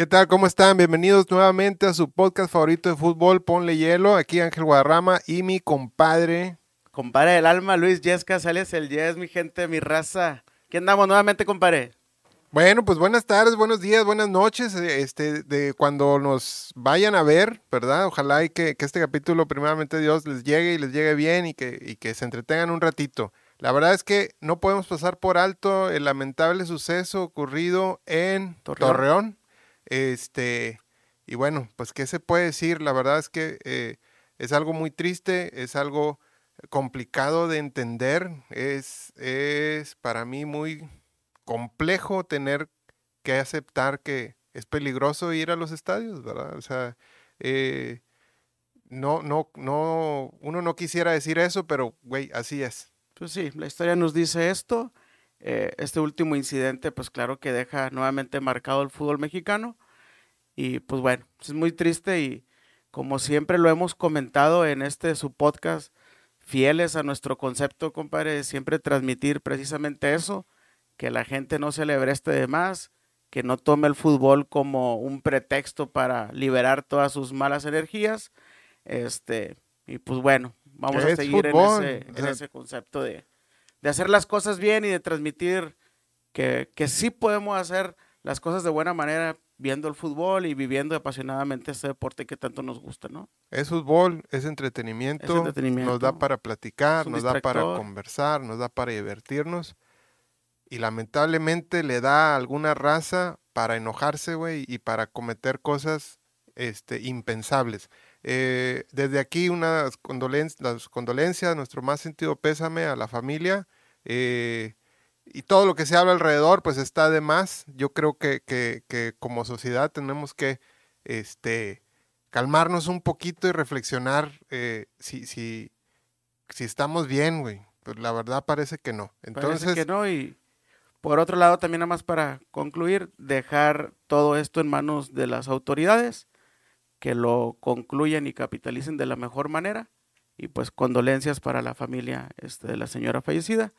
¿Qué tal? ¿Cómo están? Bienvenidos nuevamente a su podcast favorito de fútbol, Ponle Hielo. Aquí Ángel Guadarrama y mi compadre. Compadre del alma, Luis Yesca, sales el Yes, mi gente, mi raza. ¿Qué andamos nuevamente, compadre? Bueno, pues buenas tardes, buenos días, buenas noches, eh, este, de cuando nos vayan a ver, ¿verdad? Ojalá y que, que este capítulo, primeramente Dios, les llegue y les llegue bien y que, y que se entretengan un ratito. La verdad es que no podemos pasar por alto el lamentable suceso ocurrido en Torreón. Torreón. Este, y bueno, pues qué se puede decir, la verdad es que eh, es algo muy triste, es algo complicado de entender, es, es para mí muy complejo tener que aceptar que es peligroso ir a los estadios, ¿verdad? O sea, eh, no, no, no, uno no quisiera decir eso, pero güey, así es. Pues sí, la historia nos dice esto. Eh, este último incidente, pues claro que deja nuevamente marcado el fútbol mexicano. Y pues bueno, es muy triste y como siempre lo hemos comentado en este su podcast, fieles a nuestro concepto, compadre, de siempre transmitir precisamente eso, que la gente no se este de más, que no tome el fútbol como un pretexto para liberar todas sus malas energías. Este, y pues bueno, vamos a seguir en ese, en ese concepto de, de hacer las cosas bien y de transmitir que, que sí podemos hacer las cosas de buena manera viendo el fútbol y viviendo apasionadamente este deporte que tanto nos gusta, ¿no? Es fútbol, es entretenimiento, Es entretenimiento. nos da para platicar, nos da para conversar, nos da para divertirnos. Y lamentablemente le da a alguna raza para enojarse, güey, y para cometer cosas este, impensables. Eh, desde aquí unas condolen- las condolencias, nuestro más sentido pésame a la familia. eh, y todo lo que se habla alrededor, pues está de más. Yo creo que, que- que como sociedad tenemos que este, calmarnos un poquito y reflexionar eh, si, si, si estamos bien, güey. Pues la verdad parece que no. Parece Entonces, que no y por otro lado también nada más para concluir dejar todo esto en manos de las autoridades que lo concluyan y capitalicen de la mejor manera y pues condolencias para la familia este, de la señora fallecida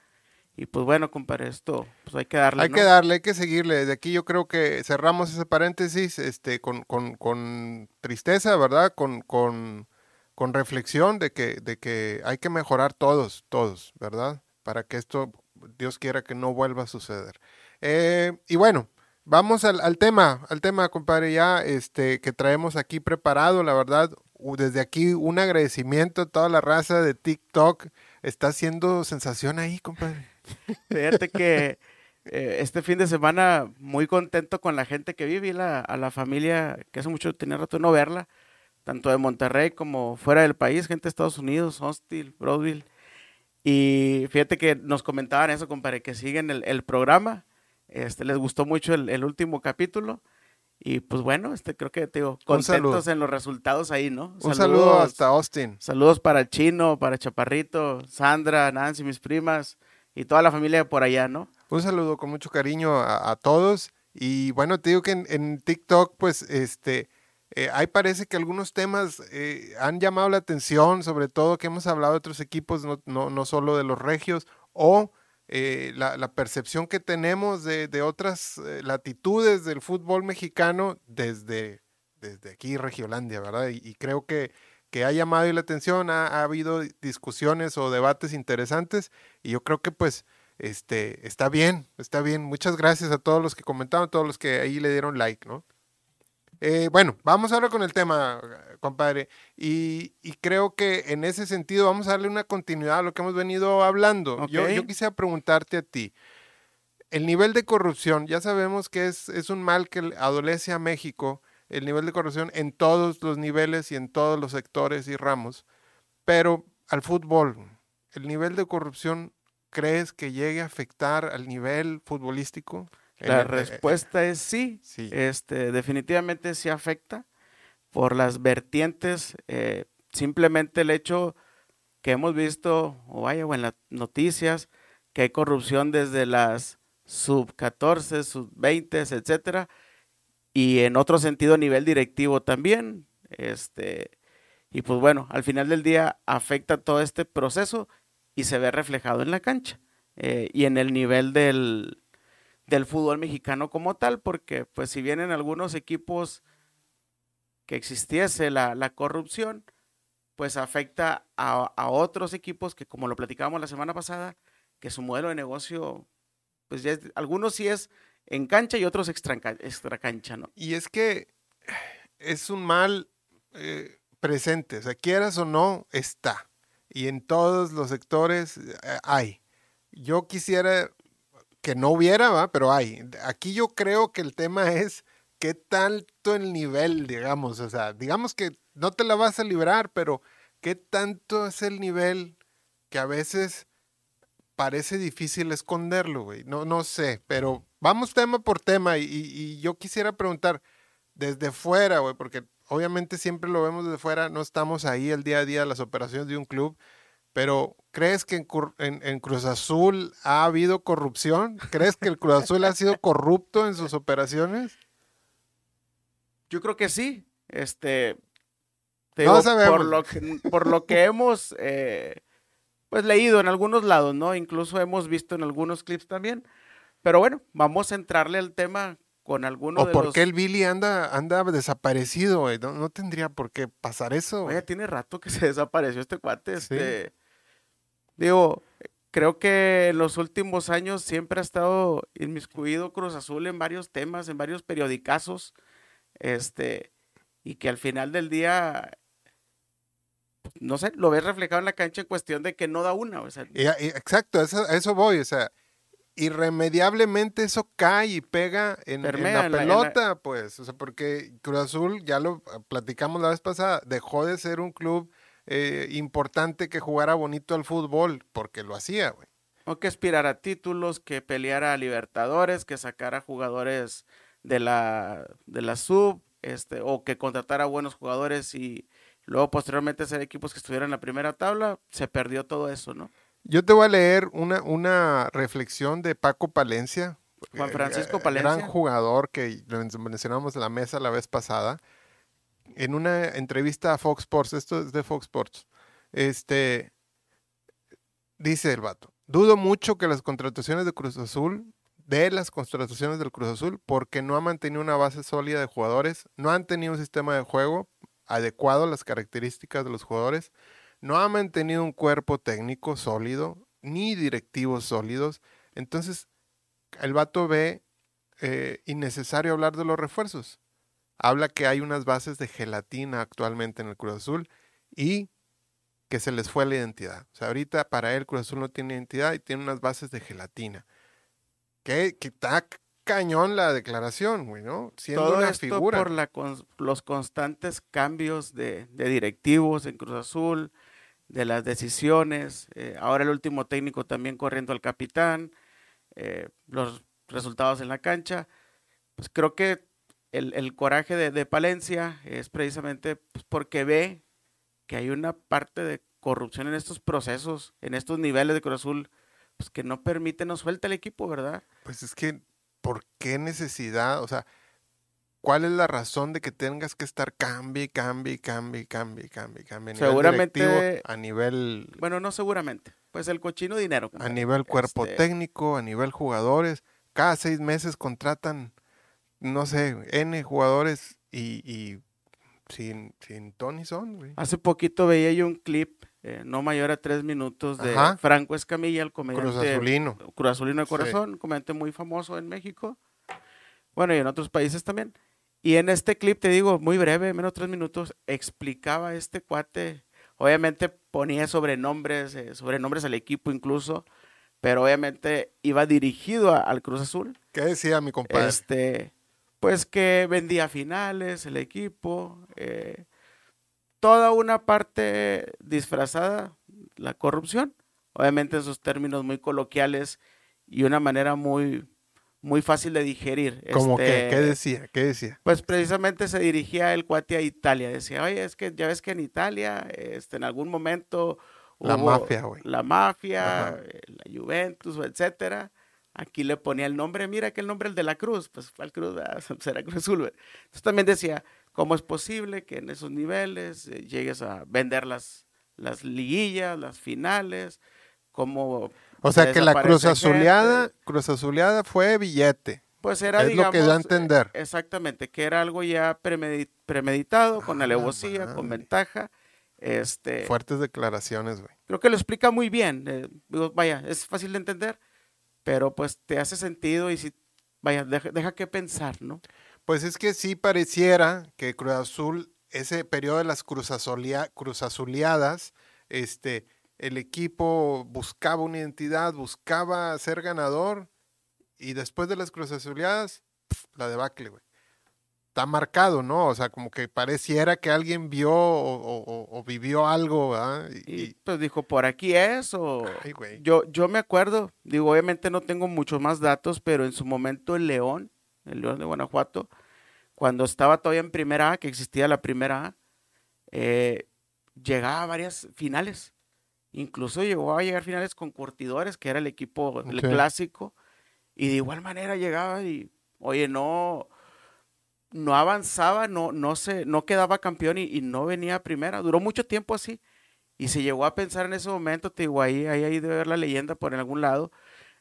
y pues bueno compadre esto pues hay que darle hay ¿no? que darle, hay que seguirle. Desde aquí yo creo que cerramos ese paréntesis este, con, con, con tristeza, ¿verdad? Con, con, con reflexión de que, de que hay que mejorar todos, todos, ¿verdad? Para que esto, Dios quiera que no vuelva a suceder. Eh, y bueno, vamos al, al tema, al tema, compadre, ya este, que traemos aquí preparado, la verdad. Desde aquí un agradecimiento a toda la raza de TikTok. Está haciendo sensación ahí, compadre. Fíjate que eh, este fin de semana muy contento con la gente que vive la, a la familia que hace mucho tenía rato de no verla, tanto de Monterrey como fuera del país, gente de Estados Unidos, Austin, Broadville. Y fíjate que nos comentaban eso, compadre, que siguen el, el programa. Este, les gustó mucho el, el último capítulo. Y pues bueno, este creo que te digo, contentos en los resultados ahí, ¿no? Un saludo hasta Austin. Saludos para el Chino, para Chaparrito, Sandra, Nancy, mis primas y toda la familia por allá, ¿no? Un saludo con mucho cariño a, a todos. Y bueno, te digo que en, en TikTok, pues, este, eh, ahí parece que algunos temas eh, han llamado la atención, sobre todo que hemos hablado de otros equipos, no, no, no solo de los regios, o eh, la, la percepción que tenemos de, de otras eh, latitudes del fútbol mexicano desde, desde aquí, Regiolandia, ¿verdad? Y, y creo que, que ha llamado la atención, ha, ha habido discusiones o debates interesantes, y yo creo que pues este, está bien, está bien. Muchas gracias a todos los que comentaron, a todos los que ahí le dieron like, ¿no? Eh, bueno, vamos ahora con el tema, compadre. Y, y creo que en ese sentido vamos a darle una continuidad a lo que hemos venido hablando. Yo, yo quisiera preguntarte a ti, el nivel de corrupción, ya sabemos que es, es un mal que adolece a México, el nivel de corrupción en todos los niveles y en todos los sectores y ramos, pero al fútbol, el nivel de corrupción, ¿crees que llegue a afectar al nivel futbolístico? La el- eh, respuesta es sí. sí. Este, definitivamente sí afecta por las vertientes. eh, simplemente el hecho que hemos visto, o vaya, o en las noticias, que hay corrupción desde las sub 14, sub 20, etcétera, y en otro sentido a nivel directivo también. Este, y pues bueno, al final del día afecta todo este proceso y se ve reflejado en la cancha eh, y en el nivel del, del fútbol mexicano como tal, porque pues si bien en algunos equipos que existiese la, la corrupción, pues afecta a, a, otros equipos que como lo platicábamos la semana pasada, que su modelo de negocio, pues ya es, algunos sí es en cancha y otros extra, cancha, ¿no? Y es que es un mal eh, presente, o sea, quieras o no, está. Y en todos los sectores eh, hay. Yo quisiera que no hubiera, ¿va? pero hay. Aquí yo creo que el tema es qué tanto el nivel, digamos, o sea, digamos que no te la vas a librar, pero qué tanto es el nivel que a veces parece difícil esconderlo, güey. No, no sé, pero vamos tema por tema y, y yo quisiera preguntar desde fuera, güey, porque obviamente siempre lo vemos desde fuera, no estamos ahí el día a día de las operaciones de un club, pero ¿crees que en, Cruz Azul ha habido corrupción? ¿Crees que el Cruz Azul ha sido corrupto en sus operaciones? Yo creo que sí. Este, no sabemos. Por lo que, por lo que hemos eh, pues leído en algunos lados, ¿no? Incluso hemos visto en algunos clips también. Pero bueno, vamos a entrarle al tema con alguno ¿O por qué el Billy anda, anda desaparecido, No, tendría por qué pasar eso. Oye, tiene rato que se desapareció este cuate. Este, Digo, creo que en los últimos años siempre ha estado inmiscuido Cruz Azul en varios temas, en varios periodicazos. Este, y que al final del día no sé, lo ves reflejado en la cancha en cuestión de que no da una. O sea, exacto, a eso, eso voy. O sea, irremediablemente eso cae y pega en, la pelota, pues, o sea, porque Cruz Azul, ya lo platicamos la vez pasada, dejó de ser un club eh, importante que jugara bonito al fútbol, porque lo hacía, güey. O que aspirara a títulos, que peleara a Libertadores, que sacara jugadores de la, de la sub, este, o que contratara buenos jugadores y luego posteriormente hacer equipos que estuvieran en la primera tabla, se perdió todo eso, ¿no? Yo te voy a leer una, una reflexión de Paco Palencia. Juan Francisco eh, Palencia. Gran jugador que mencionamos en la mesa la vez pasada. En una entrevista a Fox Sports, esto es de Fox Sports, este, dice el vato, dudo mucho que las contrataciones de Cruz Azul, de las contrataciones del Cruz Azul, porque no ha mantenido una base sólida de jugadores, no han tenido un sistema de juego adecuado a las características de los jugadores, no ha mantenido un cuerpo técnico sólido, ni directivos sólidos. Entonces, el vato ve eh, innecesario hablar de los refuerzos. Habla que hay unas bases de gelatina actualmente en el Cruz Azul y que se les fue la identidad. O sea, ahorita para él Cruz Azul no tiene identidad y tiene unas bases de gelatina. Que, que está cañón la declaración, güey, ¿no? Siendo Todo una esto figura. por la, los constantes cambios de, de, directivos en Cruz Azul, de las decisiones, eh, ahora el último técnico también corriendo al capitán, eh, los resultados en la cancha, pues creo que el, coraje de, Palencia es precisamente pues, porque ve que hay una parte de corrupción en estos procesos, en estos niveles de Cruz Azul, pues que no permite, no suelta el equipo, ¿verdad? Pues es que, ¿por qué necesidad? O sea, ¿Cuál es la razón de que tengas que estar cambie, cambie, cambie, cambie, cambie, cambie? seguramente. a nivel. Bueno, no seguramente. Pues el cochino dinero. A nivel cuerpo este técnico, a nivel jugadores. Cada seis meses contratan, no sé, N jugadores y, y sin, sin Tony Son, güey. Hace poquito veía yo un clip, eh, no mayor a tres minutos, de Franco Escamilla, el comediante. Cruz Azulino. Cruz Azulino de Corazón, comediante muy famoso en México. Bueno, y en otros países también y en este clip, te digo, muy breve, menos tres minutos, explicaba este cuate. Obviamente ponía sobrenombres, eh, sobrenombres al equipo incluso, pero obviamente iba dirigido al Cruz Azul. ¿Qué decía mi compadre? Este, pues que vendía finales el equipo, eh, toda una parte disfrazada, la corrupción, obviamente en sus términos muy coloquiales y una manera muy, muy fácil de digerir. ¿Cómo que? ¿Qué este, decía? ¿Qué decía? Pues precisamente se dirigía el cuate a Italia. Decía, oye, es que ya ves que en Italia, este, en algún momento... La mafia, güey. La mafia, eh, la Juventus, etcétera. Aquí le ponía el nombre, mira que el nombre el de la Cruz, pues fue el Cruz, será Cruz Azul. Entonces también decía, ¿cómo es posible que en esos niveles eh, llegues a vender las, las liguillas, las finales? ¿Cómo O sea que la Cruz Azuleada, gente. Cruz Azuleada fue billete. Pues era, es digamos, lo que da a entender. eh, Exactamente, que era algo ya premedi- premeditado, con Ah, alevosía, con ventaja. Este, Fuertes declaraciones, güey. creo que lo explica muy bien. eh, digo, vaya, es fácil de entender, pero pues te hace sentido y si, vaya, deja, deja que pensar, ¿no? Pues es que sí pareciera que Cruz Azul, ese periodo de las Cruz, Azulia- Cruz Azuleadas, este, el equipo buscaba una identidad, buscaba ser ganador, y después de las Cruz Azuleadas, la debacle, güey. Está marcado, ¿no? O sea, como que pareciera que alguien vio o, o- o- o vivió algo, ¿verdad? Y, Y y- pues dijo, por aquí es, o... ay, güey. Yo, yo me acuerdo, digo, obviamente no tengo muchos más datos, pero en su momento el León, el León de Guanajuato, cuando estaba todavía en primera A, que existía la primera A, eh, llegaba a varias finales. Incluso llegó a llegar finales con Curtidores, que era el equipo el clásico, y de igual manera llegaba y, oye, no, no avanzaba, no, no se, no quedaba campeón y, y no venía a primera. Duró mucho tiempo así. Y se llegó a pensar en ese momento, te digo, ahí, ahí, ahí debe haber la leyenda por en algún lado,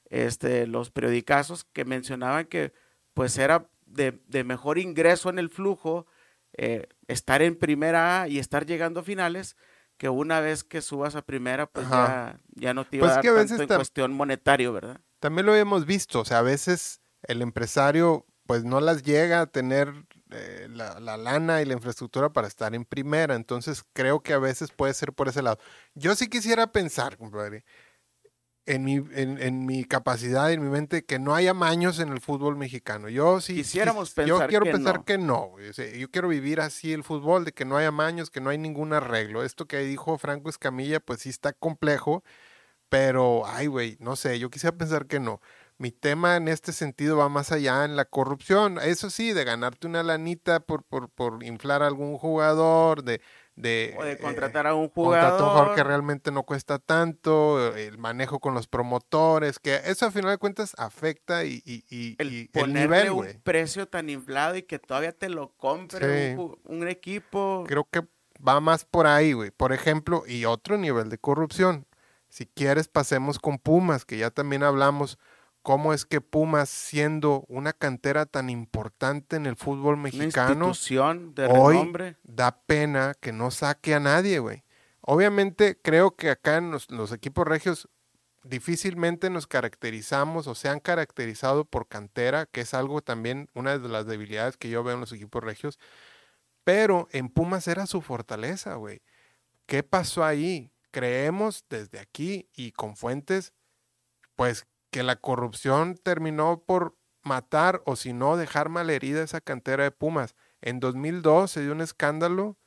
este, los periodicazos que mencionaban que pues era de, de mejor ingreso en el flujo eh, estar en primera A y estar llegando a finales que una vez que subas a primera pues ya, ya no te iba Pues a dar que a veces tanto en cuestión monetario, ¿verdad? También lo hemos visto, o sea, a veces el empresario pues no las llega a tener eh, la, la lana y la infraestructura para estar en primera, entonces creo que a veces puede ser por ese lado. Yo sí quisiera pensar, compadre, en mi, en, en mi capacidad, en mi mente, que no haya maños en el fútbol mexicano. Yo sí, Quisiéramos quis- yo quiero que pensar no. que no, yo quiero vivir así el fútbol, de que no haya maños, que no hay ningún arreglo. Esto que dijo Franco Escamilla, pues sí está complejo, pero, ay, güey, no sé, yo quisiera pensar que no. Mi tema en este sentido va más allá en la corrupción. Eso sí, de ganarte una lanita por, por, por inflar a algún jugador, de... de O de eh, contratar a un contratar a un jugador que realmente no cuesta tanto, el manejo con los promotores, que eso a final de cuentas afecta y, y- y- el y el ponerle nivel, un precio tan inflado y que todavía te lo compre Sí. un, ju- un equipo. Creo que va más por ahí, güey. Por ejemplo, y otro nivel de corrupción. Si quieres, pasemos con Pumas, que ya también hablamos cómo es que Pumas, siendo una cantera tan importante en el fútbol una mexicano, institución de hoy renombre. da pena que no saque a nadie, güey. Obviamente, creo que acá en los, los equipos regios difícilmente nos caracterizamos o se han caracterizado por cantera, que es algo también una de las debilidades que yo veo en los equipos regios. Pero en Pumas era su fortaleza, güey. ¿Qué pasó ahí? Creemos desde aquí y con fuentes, pues que la corrupción terminó por matar o si no dejar malherida esa cantera de Pumas. En 2002 se dio un escándalo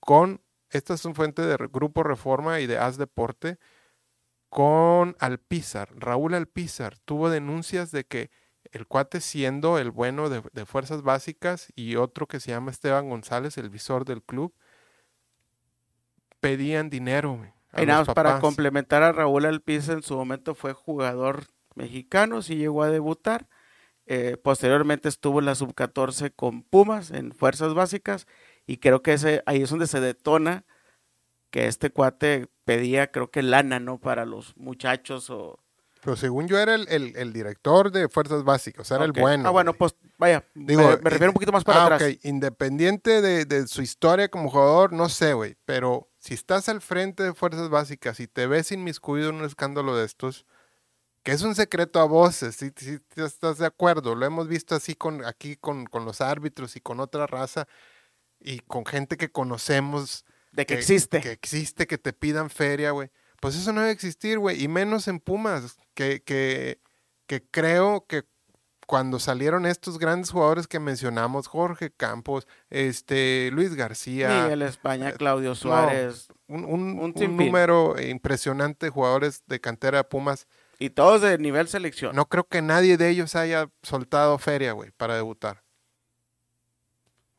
con, esta es una fuente de Grupo Reforma y de Haz Deporte, con Alpizar. Raúl Alpizar tuvo denuncias de que el cuate siendo el bueno de, de fuerzas básicas y otro que se llama Esteban González, el visor del club, pedían dinero. a Y nada los más para complementar a Raúl Alpiza, en su momento fue jugador mexicano, sí llegó a debutar. Eh, posteriormente estuvo en la sub-14 con Pumas en fuerzas básicas y creo que ese, ahí es donde se detona que este cuate pedía, creo que lana, ¿no? Para los muchachos o... Pero según yo era el, el- el director de fuerzas básicas, o sea, era el bueno. Ah, bueno, pues vaya, Digo, me, me refiero un poquito más para ah, atrás. Independiente de, de su historia como jugador, no sé, güey. Pero si estás al frente de Fuerzas Básicas y te ves inmiscuido en un escándalo de estos, que es un secreto a voces, si, si- si estás de acuerdo, lo hemos visto así con aquí con, con los árbitros y con otra raza y con gente que conocemos De que existe. que existe, que te pidan feria, güey. Pues eso no debe existir, güey. Y menos en Pumas, que, que, que creo que cuando salieron estos grandes jugadores que mencionamos, Jorge Campos, este, Luis García, Miguel España, eh, Claudio Suárez, un, un- un un número impresionante de jugadores de cantera de Pumas, y todos de nivel selección. no creo que nadie de ellos haya soltado feria, güey, para debutar.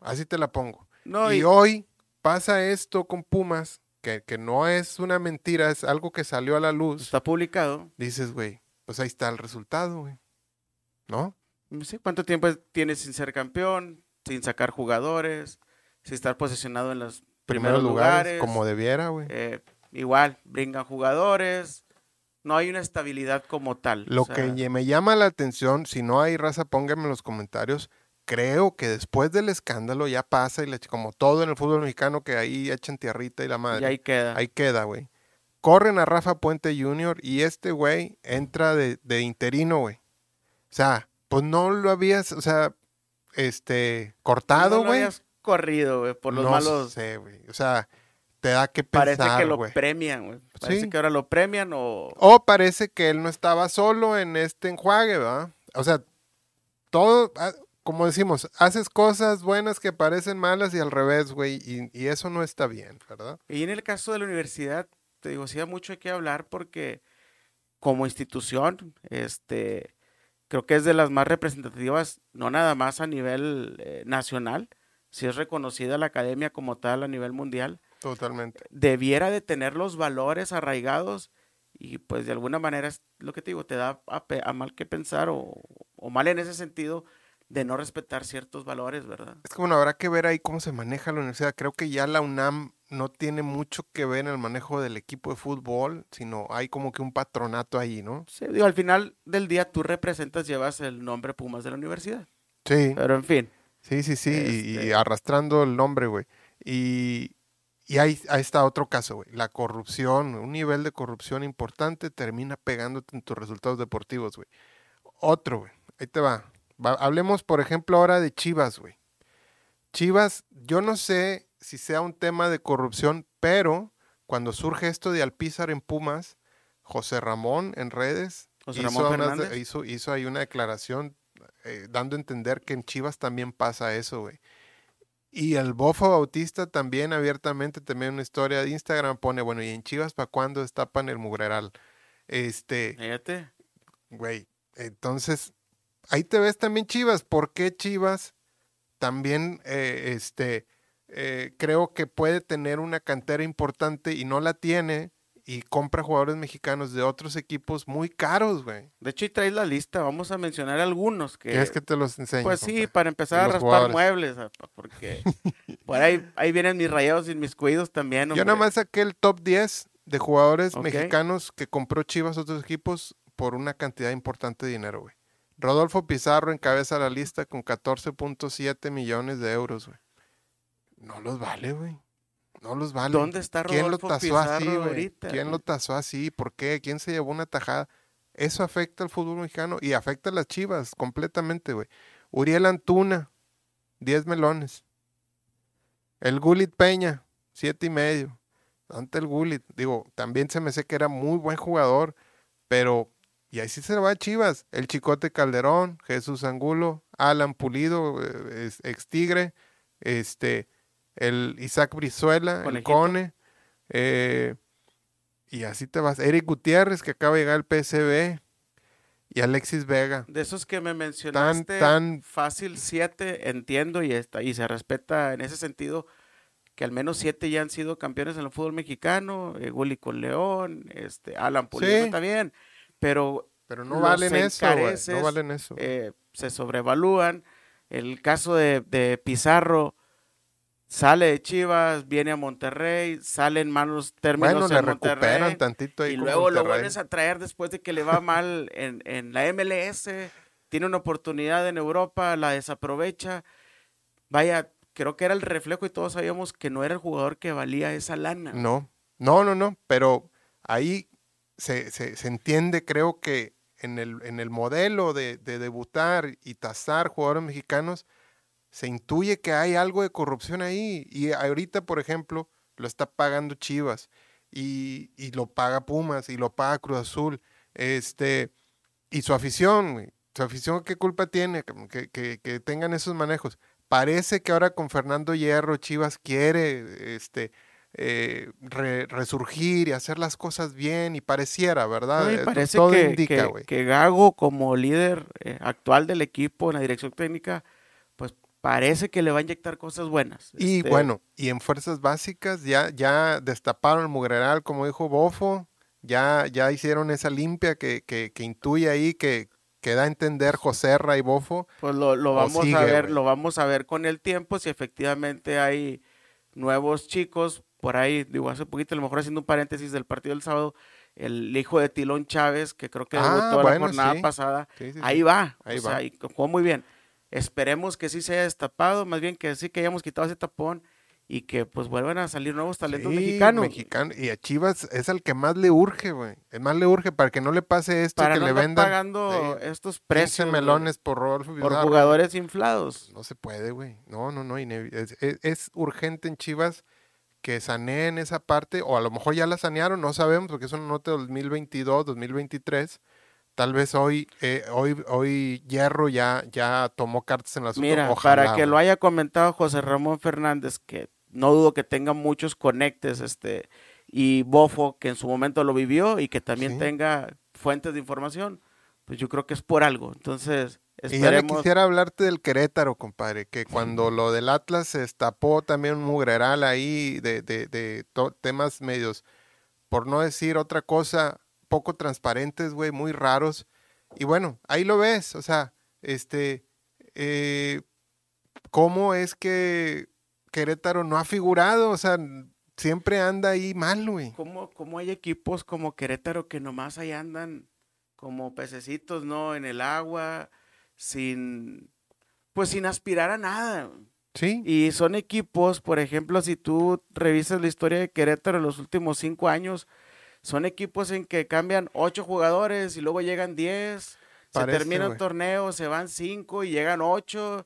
Así te la pongo. No, y y- hoy pasa esto con Pumas, que, que no es una mentira, es algo que salió a la luz. está publicado. Dices, güey, pues ahí está el resultado, güey. ¿No? Sí, ¿Cuánto tiempo tienes sin ser campeón, sin sacar jugadores, sin estar posicionado en los Primeros primeros lugares, lugares? como debiera, güey. Eh, igual, brincan jugadores, no hay una estabilidad como tal. Lo que me llama la atención, si no hay raza, pónganme en los comentarios. Creo que después del escándalo ya pasa y le, como todo en el fútbol mexicano que ahí echan tierrita y la madre. Y ahí queda. Ahí queda, güey. Corren a Rafa Puente Jr. y este güey entra de, de interino, güey. O sea, pues no lo habías, o sea, este, cortado, güey. No lo habías corrido, güey, por los no malos. sé, güey. O sea, te da que pensar, Parece que lo premian, güey. Parece que ahora lo premian o... O parece que él no estaba solo en este enjuague, ¿verdad? O sea, todo, ah, como decimos, haces cosas buenas que parecen malas y al revés, güey, y, y, eso no está bien, ¿verdad? Y en el caso de la universidad, te digo, sí hay mucho hay que hablar porque como institución, este, creo que es de las más representativas, no nada más a nivel eh, nacional, si es reconocida la academia como tal a nivel mundial. Totalmente. Debiera de tener los valores arraigados y pues de alguna manera es lo que te digo, te da a, mal que pensar o, o, mal en ese sentido de no respetar ciertos valores, ¿verdad? Es que bueno, habrá que ver ahí cómo se maneja la universidad. Creo que ya la UNAM no tiene mucho que ver en el manejo del equipo de fútbol, sino hay como que un patronato ahí, ¿no? Sí, digo, al final del día tú representas, llevas el nombre Pumas de la universidad. Sí. Pero en fin. Sí, sí, sí, y, este arrastrando el nombre, güey. Y, y ahí, ahí, está otro caso, güey. La corrupción, un nivel de corrupción importante termina pegándote en tus resultados deportivos, güey. Otro, güey. Ahí te va. Hablemos, por ejemplo, ahora de Chivas, güey. Chivas, yo no sé si sea un tema de corrupción, pero cuando surge esto de Alpizar en Pumas, José Ramón en redes hizo, hizo, ahí una declaración eh, dando a entender que en Chivas también pasa eso, güey. Y el Bofo Bautista también abiertamente, también una historia de Instagram pone, bueno, ¿y en Chivas para cuándo destapan el mugreral? Este... Fíjate. Güey, entonces, ahí te ves también Chivas. ¿Por qué Chivas también, eh, este eh, creo que puede tener una cantera importante y no la tiene y compra jugadores mexicanos de otros equipos muy caros, güey. De hecho, y traes la lista, vamos a mencionar algunos que... ¿Quieres que te los enseñe? Pues sí, para empezar a raspar muebles, porque por ahí, ahí vienen mis rayados y mis cuidos también. Yo nada más saqué el top 10 de jugadores mexicanos que compró Chivas otros equipos por una cantidad importante de dinero, güey. Rodolfo Pizarro encabeza la lista con 14.7 millones de euros, güey. No los vale, güey. No los vale. ¿Dónde está Rodolfo ¿Quién lo tasó así? ¿Quién lo tasó así? ¿Por qué? ¿Quién se llevó una tajada? Eso afecta al fútbol mexicano y afecta a las chivas completamente, güey. Uriel Antuna, 10 melones. El Gulit Peña, siete y medio. Ante el Gulit, digo, también se me sé que era muy buen jugador, pero y ahí sí se va a Chivas. El Chicote Calderón, Jesús Angulo, Alan Pulido, eh, ex Tigre, este, el Isaac Brizuela, el Cone, eh, y así te vas. Eric Gutiérrez, que acaba de llegar al PSB, y Alexis Vega. De esos que me mencionaste, tan, fácil siete, entiendo, y, está, y se respeta en ese sentido que al menos siete ya han sido campeones en el fútbol mexicano, eh, con León, este, Alan Pulido también, pero, pero no, valen eso, no valen eso, eh, se sobrevalúan. El caso de, de Pizarro, sale de Chivas, viene a Monterrey, sale en malos términos bueno, le recuperan tantito ahí y luego lo vuelves a traer después de que le va mal en, en, la MLS, tiene una oportunidad en Europa, la desaprovecha. Vaya, creo que era el reflejo y todos sabíamos que no era el jugador que valía esa lana. No, no, no, no, pero ahí se, se, se entiende, creo que en el, en el modelo de, de debutar y tasar jugadores mexicanos, se intuye que hay algo de corrupción ahí. Y ahorita, por ejemplo, lo está pagando Chivas y, y lo paga Pumas y lo paga Cruz Azul. Este, y su afición, su afición, ¿qué culpa tiene que, que, que, tengan esos manejos? Parece que ahora con Fernando Hierro Chivas quiere este, eh, resurgir y hacer las cosas bien y pareciera, ¿verdad? Eh, parece Todo que, indica, que, Gago como líder eh, actual del equipo en la dirección técnica parece que le va a inyectar cosas buenas. Y este bueno, y en fuerzas básicas ya, ya destaparon el mugreral, como dijo Bofo, ya, ya hicieron esa limpia que, que, que intuye ahí que, que da a entender José y Bofo. Pues lo, lo vamos a ver, lo vamos a ver con el tiempo, si efectivamente hay nuevos chicos, por ahí, digo, hace poquito, a lo mejor haciendo un paréntesis del partido del sábado, el hijo de Tilón Chávez, que creo que Ah, debutó la bueno, jornada sí. pasada. Sí, sí, sí. Ahí va, Ahí o sea, va. y jugó muy bien. Esperemos que sí se haya destapado, más bien que sí que hayamos quitado ese tapón y que pues vuelvan a salir nuevos talentos Sí, mexicanos. mexicano. Y a Chivas es al que más le urge, güey. El más le urge para que no le pase esto para que no le vendan pagando estos 15 precios melones por Rodolfo por jugadores inflados. No se puede, güey. No, no, no. Es, es- es urgente en Chivas que saneen esa parte, o a lo mejor ya la sanearon, no sabemos, porque es una nota de 2022, 2023. Tal vez hoy, eh, hoy, hoy Hierro ya, ya tomó cartas en el asunto. Mira, Ojalá, para que güey. lo haya comentado José Ramón Fernández, que no dudo que tenga muchos conectes, este, y Bofo, que en su momento lo vivió y que también Sí. tenga fuentes de información, pues yo creo que es por algo. Entonces, Y ya le esperemos. quisiera hablarte del Querétaro, compadre, que cuando lo del Atlas se destapó también un mugreral ahí de, de, de temas medios, por no decir otra cosa, poco transparentes, güey, muy raros. Y bueno, ahí lo ves, o sea, este, eh, ¿cómo es que Querétaro no ha figurado? O sea, siempre anda ahí mal, güey. ¿Cómo, cómo hay equipos como Querétaro que nomás ahí andan como pececitos, ¿no? En el agua, sin, pues sin aspirar a nada. Sí, Y son equipos, por ejemplo, si tú revisas la historia de Querétaro en los últimos cinco años, son equipos en que cambian ocho jugadores y luego llegan diez, Parece, se termina un torneo, se van cinco y llegan ocho.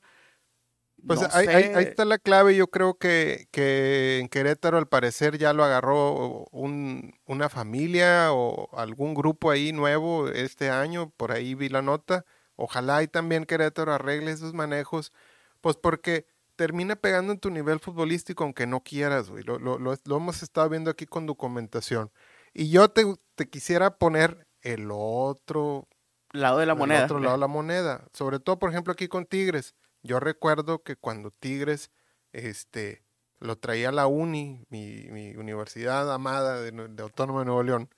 Pues No ahí, ahí- sé. ahí está la clave. Yo creo que, que en Querétaro al parecer ya lo agarró un- una familia o algún grupo ahí nuevo este año. Por ahí vi la nota. Ojalá y también Querétaro arregle esos manejos. Pues porque termina pegando en tu nivel futbolístico aunque no quieras, güey. Lo, lo- lo- lo hemos estado viendo aquí con documentación. Y yo te, te quisiera poner el otro Lado de la del moneda. otro lado de la moneda. Sobre todo, por ejemplo, aquí con Tigres. Yo recuerdo que cuando Tigres este, lo traía a la uni, mi, mi universidad amada de, de Autónoma de Nuevo León,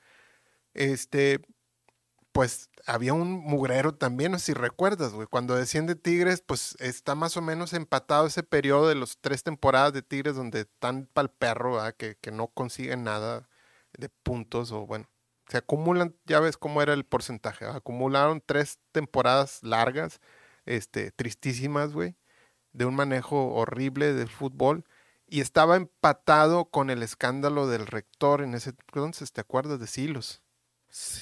este, pues había un mugrero también, no sé si recuerdas, güey. Cuando desciende Tigres, pues está más o menos empatado ese periodo de los tres temporadas de Tigres donde están pa'l perro, ¿verdad? que, que no consiguen nada de puntos o bueno, se acumulan, ya ves cómo era el porcentaje, acumularon tres temporadas largas, este, tristísimas, güey, de un manejo horrible del fútbol y estaba empatado con el escándalo del rector en ese entonces, ¿te acuerdas de Silos?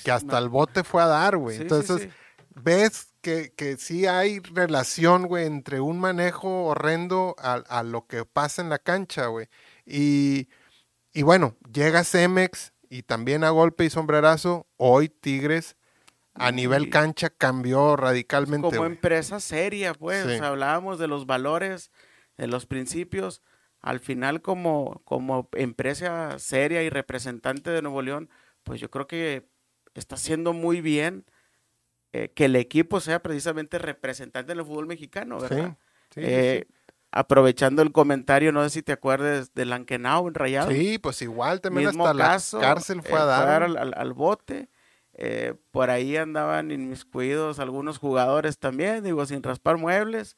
Que hasta el bote fue a dar, güey. Sí, sí, Entonces, sí. ves que, que sí hay relación, güey, entre un manejo horrendo a, a lo que pasa en la cancha, güey. Y, y bueno, llega Cemex y también a golpe y sombrerazo, hoy Tigres a nivel cancha cambió radicalmente. como empresa seria, pues, Sí. o sea, hablábamos de los valores, de los principios, al final como, como empresa seria y representante de Nuevo León, pues yo creo que está haciendo muy bien eh, que el equipo sea precisamente representante del fútbol mexicano, ¿verdad? Sí, sí, Eh, Aprovechando el comentario, no sé si te acuerdas de Lankenau en sí. Rayados. Sí, pues igual también Mismo hasta caso, la cárcel fue a dar. al, al- al bote. eh, por ahí andaban inmiscuidos algunos jugadores también, digo, sin raspar muebles.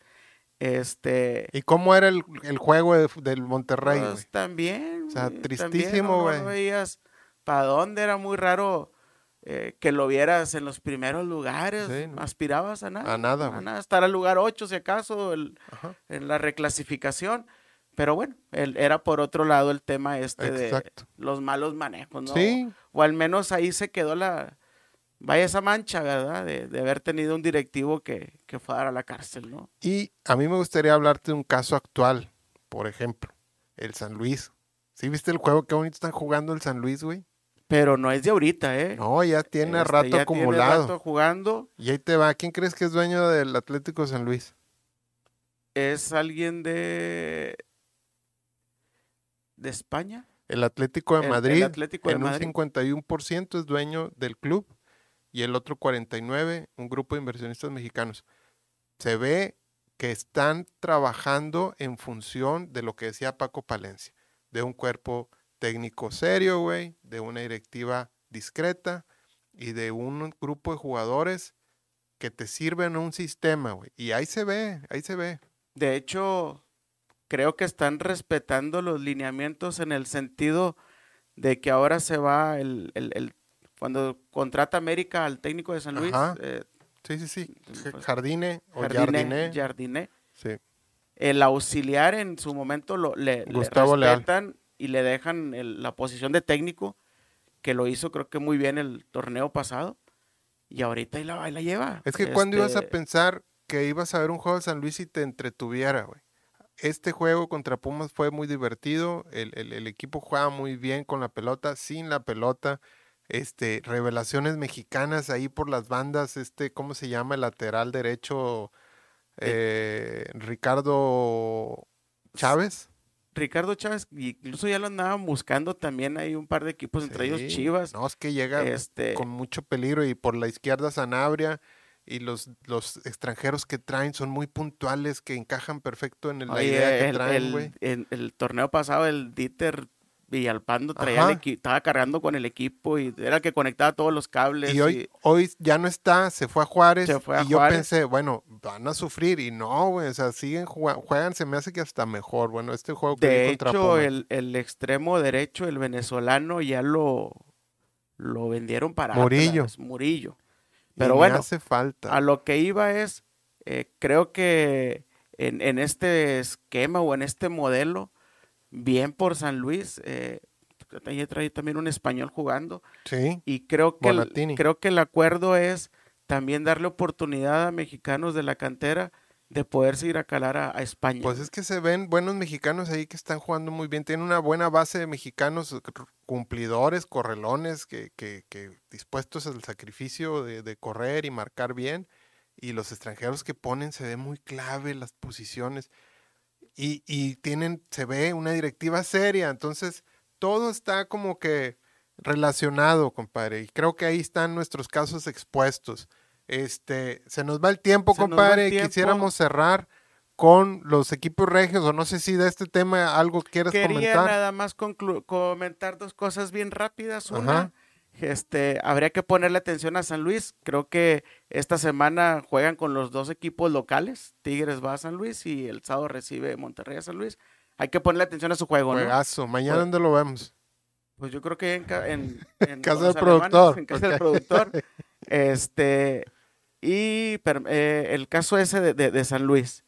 Este. ¿Y cómo era el, el juego de- del Monterrey, pues, güey? también. O sea, güey, tristísimo, no- no güey. veías para dónde, era muy raro eh, que lo vieras en los primeros lugares. Sí, no. Aspirabas a nada. A nada, A nada, estar al lugar 8, si acaso, el- en la reclasificación. Pero bueno, el- era por otro lado el tema este de los malos manejos, ¿no? Sí, O al menos ahí se quedó la, vaya esa mancha, ¿verdad? De, de haber tenido un directivo que, que fue a dar a la cárcel, ¿no? Y a mí me gustaría hablarte de un caso actual, por ejemplo, el San Luis. ¿Sí viste el juego? Qué bonito están jugando el San Luis, güey. Pero no es de ahorita, ¿eh? No, ya tiene Este, rato ya acumulado. Tiene rato jugando. Y ahí te va. ¿Quién crees que es dueño del Atlético San Luis? Es alguien de. de España. El Atlético de El- el Madrid, Atlético de en un Madrid. 51% es dueño del club y el otro 49% un grupo de inversionistas mexicanos. Se ve que están trabajando en función de lo que decía Paco Palencia, de un cuerpo técnico serio, güey, de una directiva discreta y de un grupo de jugadores que te sirven un sistema, güey. Y ahí se ve, ahí se ve. De hecho, creo que están respetando los lineamientos en el sentido de que ahora se va el, el- el- cuando contrata América al técnico de San Luis. Eh, sí, sí, sí. Pues, Jardine o Jardine. Jardine. Sí. El auxiliar en su momento lo, le, respetan y le dejan la posición de técnico, que lo hizo creo que muy bien el torneo pasado. Y ahorita ahí la, la lleva. Es que cuando ibas a este pensar que ibas a ver un juego de San Luis y te entretuviera, güey este juego contra Pumas fue muy divertido. El, equipo juega muy bien con la pelota, sin la pelota. Este, revelaciones mexicanas ahí por las bandas. Este, ¿cómo se llama? El lateral derecho. Eh, Ricardo Chávez. Ricardo Chávez, incluso ya lo andaban buscando también. Hay un par de equipos, entre ellos Chivas. No, es que llega este con mucho peligro. Y por la izquierda Sanabria y los, los extranjeros que traen son muy puntuales, que encajan perfecto en la idea que traen, güey. En el torneo pasado, el Dieter Villalpando traía el estaba cargando con el equipo y era el que conectaba todos los cables. Y hoy, hoy ya no está, se fue a Juárez. y yo pensé, bueno, van a sufrir. Y no, güey, o sea, siguen jugando, juegan, se me hace que hasta mejor. Bueno, este juego que De hecho, el, el, extremo derecho, el venezolano, ya lo, lo vendieron para Murillo. Murillo. Pero bueno, hace falta. a lo que iba es, eh, creo que en, este esquema o en este modelo, bien por San Luis, eh, trae también un español jugando. Sí. Y creo que, el, creo que el acuerdo es también darle oportunidad a mexicanos de la cantera de poderse ir a calar a, España. Pues es que se ven buenos mexicanos ahí que están jugando muy bien. Tienen una buena base de mexicanos cumplidores, correlones, que, que, que dispuestos al sacrificio de, correr y marcar bien. Y los extranjeros que ponen se ve muy clave las posiciones. Y, y tienen, se ve una directiva seria. Entonces, todo está como que relacionado, compadre. Y creo que ahí están nuestros casos expuestos. Este, se nos va el tiempo, compadre. Quisiéramos cerrar con los equipos regios, o no sé si de este tema algo quieres comentar. Quería nada más comentar dos cosas bien rápidas. Una, este, habría que ponerle atención a San Luis. Creo que esta semana juegan con los dos equipos locales. Tigres va a San Luis y el sábado recibe Monterrey a San Luis. Hay que ponerle atención a su juego, Juegazo. Mañana, pues ¿dónde lo vemos? Pues yo creo que en, en, casa del productor. En casa del productor. Este, y eh, el caso ese de, San Luis.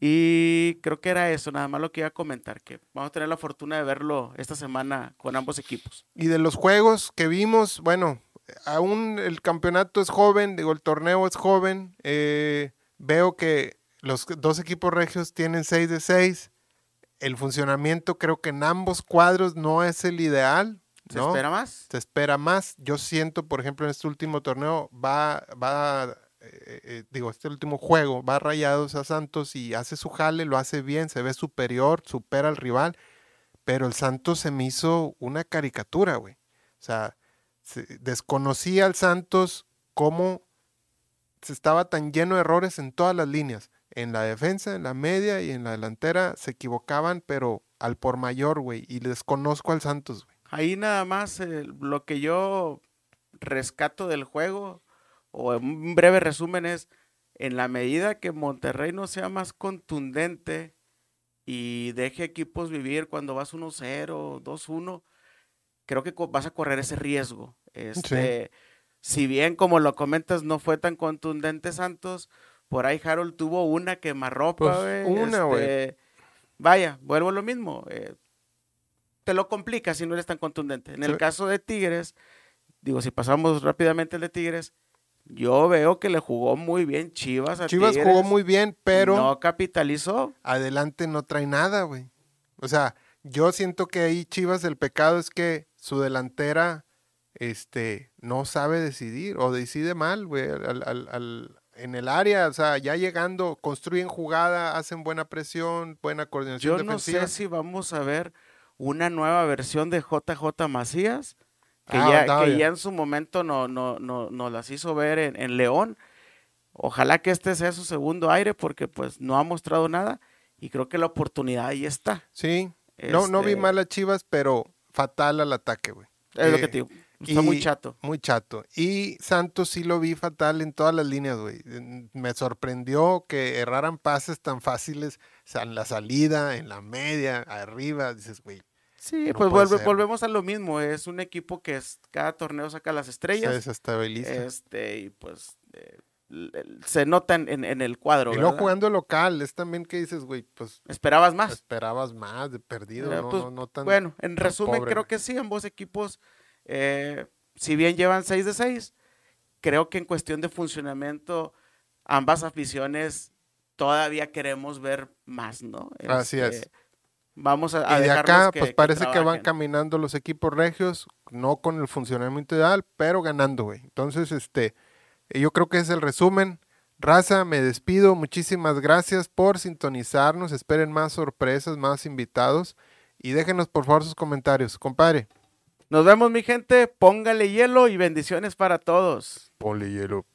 Y creo que era eso, nada más lo que iba a comentar, que vamos a tener la fortuna de verlo esta semana con ambos equipos. Y de los juegos que vimos, bueno, aún el campeonato es joven, digo, el torneo es joven. Eh, veo que los dos equipos regios tienen 6 de 6. El funcionamiento creo que en ambos cuadros no es el ideal. ¿Se espera más? Se espera más. Yo siento, por ejemplo, en este último torneo va, va eh, eh, digo, este último juego, va rayados a Santos y hace su jale, lo hace bien, se ve superior, supera al rival, pero el Santos se me hizo una caricatura, güey. O sea, desconocía al Santos cómo se estaba tan lleno de errores en todas las líneas. En la defensa, en la media y en la delantera se equivocaban, pero al por mayor, güey. Y desconozco al Santos, güey. Ahí nada más eh, lo que yo rescato del juego, o un breve resumen es, en la medida que Monterrey no sea más contundente y deje equipos vivir cuando vas 1-0, 2-1, creo que vas a correr ese riesgo. Este, Si bien, como lo comentas, no fue tan contundente Santos, por ahí Harold tuvo una quemarropa, pues, Una, güey. Este, vaya, vuelvo a lo mismo. Eh, te lo complica si no eres tan contundente. En el caso de Tigres, digo, si pasamos rápidamente el de Tigres, yo veo que le jugó muy bien Chivas a Chivas jugó muy bien, pero. No capitalizó. Adelante no trae nada, güey. O sea, yo siento que ahí Chivas el pecado es que su delantera este, no sabe decidir o decide mal, güey, en el área, o sea, ya llegando, construyen jugada, hacen buena presión, buena coordinación Yo no sé si vamos a ver una nueva versión de JJ Macías, que, ah, ya, que ya en su momento no, no, no, nos las hizo ver en, León. Ojalá que este sea su segundo aire porque pues no ha mostrado nada y creo que la oportunidad ahí está. Sí, no, no vi este mal a Chivas, pero fatal al ataque, güey. Es lo que te digo. Está muy chato. Muy chato. Y Santos sí lo vi fatal en todas las líneas, güey. Me sorprendió que erraran pases tan fáciles en la salida, en la media, arriba. Dices, güey, Sí, pues volvemos a lo mismo. Es un equipo que es, cada torneo saca las estrellas. Se desestabiliza. Este, y pues eh, se nota en, el cuadro. Y luego jugando local, es también que dices, güey, pues. ¿Esperabas más? Esperabas más, de perdido, no, pues, no, tan. Bueno, en resumen, creo que sí, ambos equipos, eh, si bien llevan 6 de 6, creo que en cuestión de funcionamiento, ambas aficiones todavía queremos ver más, ¿no? Así es. Vamos a, y de acá, pues parece que, van caminando los equipos regios, no con el funcionamiento ideal, pero ganando, güey. Entonces, este, yo creo que es el resumen. Raza, me despido. Muchísimas gracias por sintonizarnos. Esperen más sorpresas, más invitados. Y déjenos por favor sus comentarios. Compadre. Nos vemos, mi gente. Póngale hielo y bendiciones para todos. Ponle hielo.